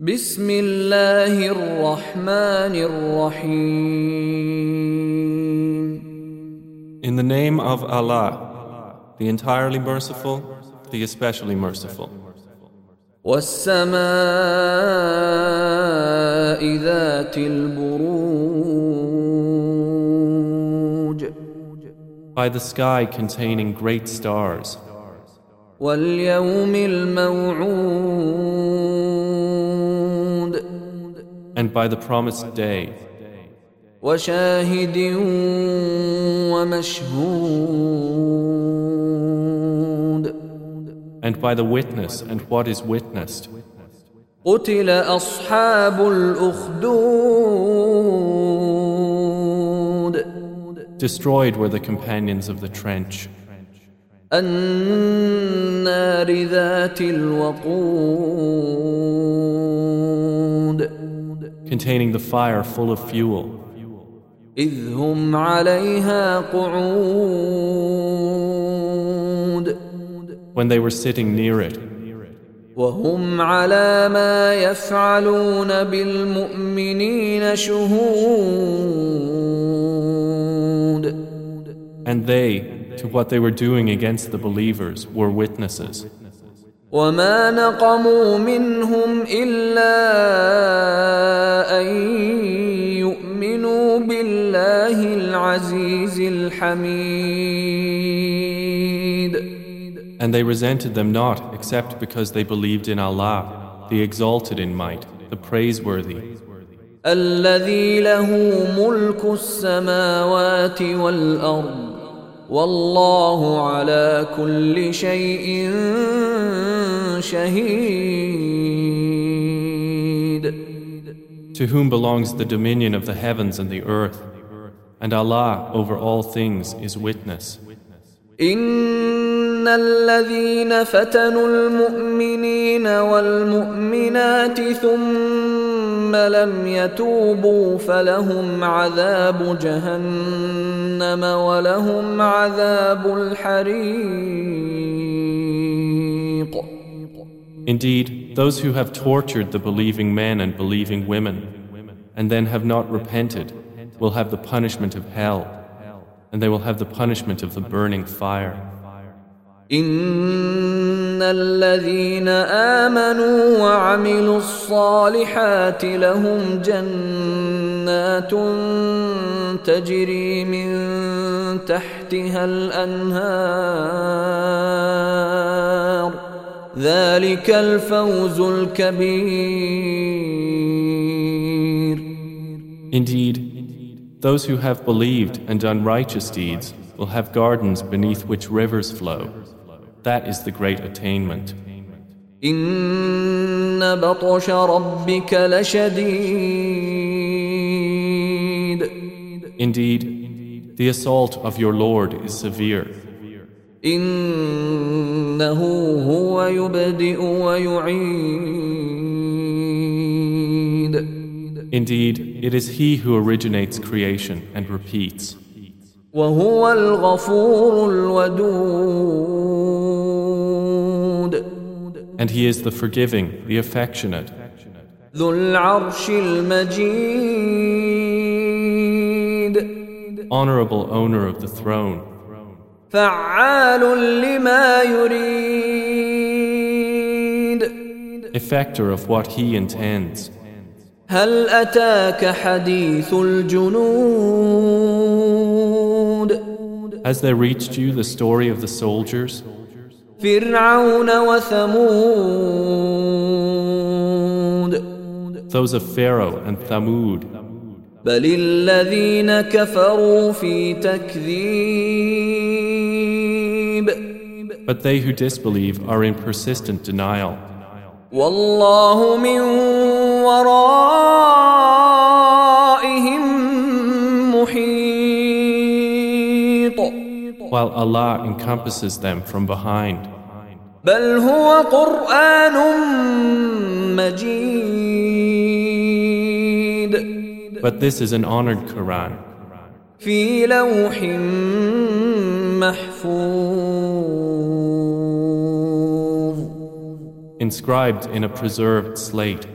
بسم الله الرحمن الرحيم In the name of Allah, the entirely merciful, the especially merciful. والسماء ذات البروج By the sky containing great stars, واليوم الموعود and by the promised day, وشاهد ومشهود and by the witness and what is witnessed. قتل أصحاب الأخدود Destroyed were the companions of the trench, النار ذات الوقود containing the fire full of fuel, إذ هم عليها قعود when they were sitting near it, وهم على ما يفعلون بالمؤمنين شهود and they, to what they were doing against the believers, were witnesses. وما نقموا منهم إلا أن يؤمنوا بالله العزيز الحميد And they resented them not except because they believed in Allah, the exalted in might, the praiseworthy, الذي له ملك السماوات والأرض والله على كل شيء شهيد to whom belongs the dominion of the heavens and the earth. And Allah over all things is witness. إن الذين فتنوا المؤمنين والمؤمنات ثم لم يتوبوا فلهم عذاب جهنم ولهم عذاب الحريق Indeed, those who have tortured the believing men and believing women, and then have not repented, will have the punishment of hell, and they will have the punishment of the burning fire. إن الذين آمنوا وعملوا الصالحات لهم جنات تجري من تحتها الأنهار ذلك الفوز الكبير Indeed, those who have believed and done righteous deeds will have gardens beneath which rivers flow. That is the great attainment. إن بطش ربك لشديد Indeed, the assault of your Lord is severe. إنه هو يبدئ ويعيد Indeed, it is He who originates creation and repeats. وهو الغفور الودود And He is the forgiving, the affectionate, ذو العرش المجيد honorable owner of the throne, فعال لما يريد effector of what He intends. هل أتاك حديث الجنود Has there reached you the story of the soldiers, فرعون وثمود those of Pharaoh and Thamud? بل الذين كفروا في تكذيب But they who disbelieve are in persistent denial. والله من ورائهم while Allah encompasses them from behind. بل هو قرآن مجيد But this is an honored Quran في لوح محفوظ inscribed in a preserved slate.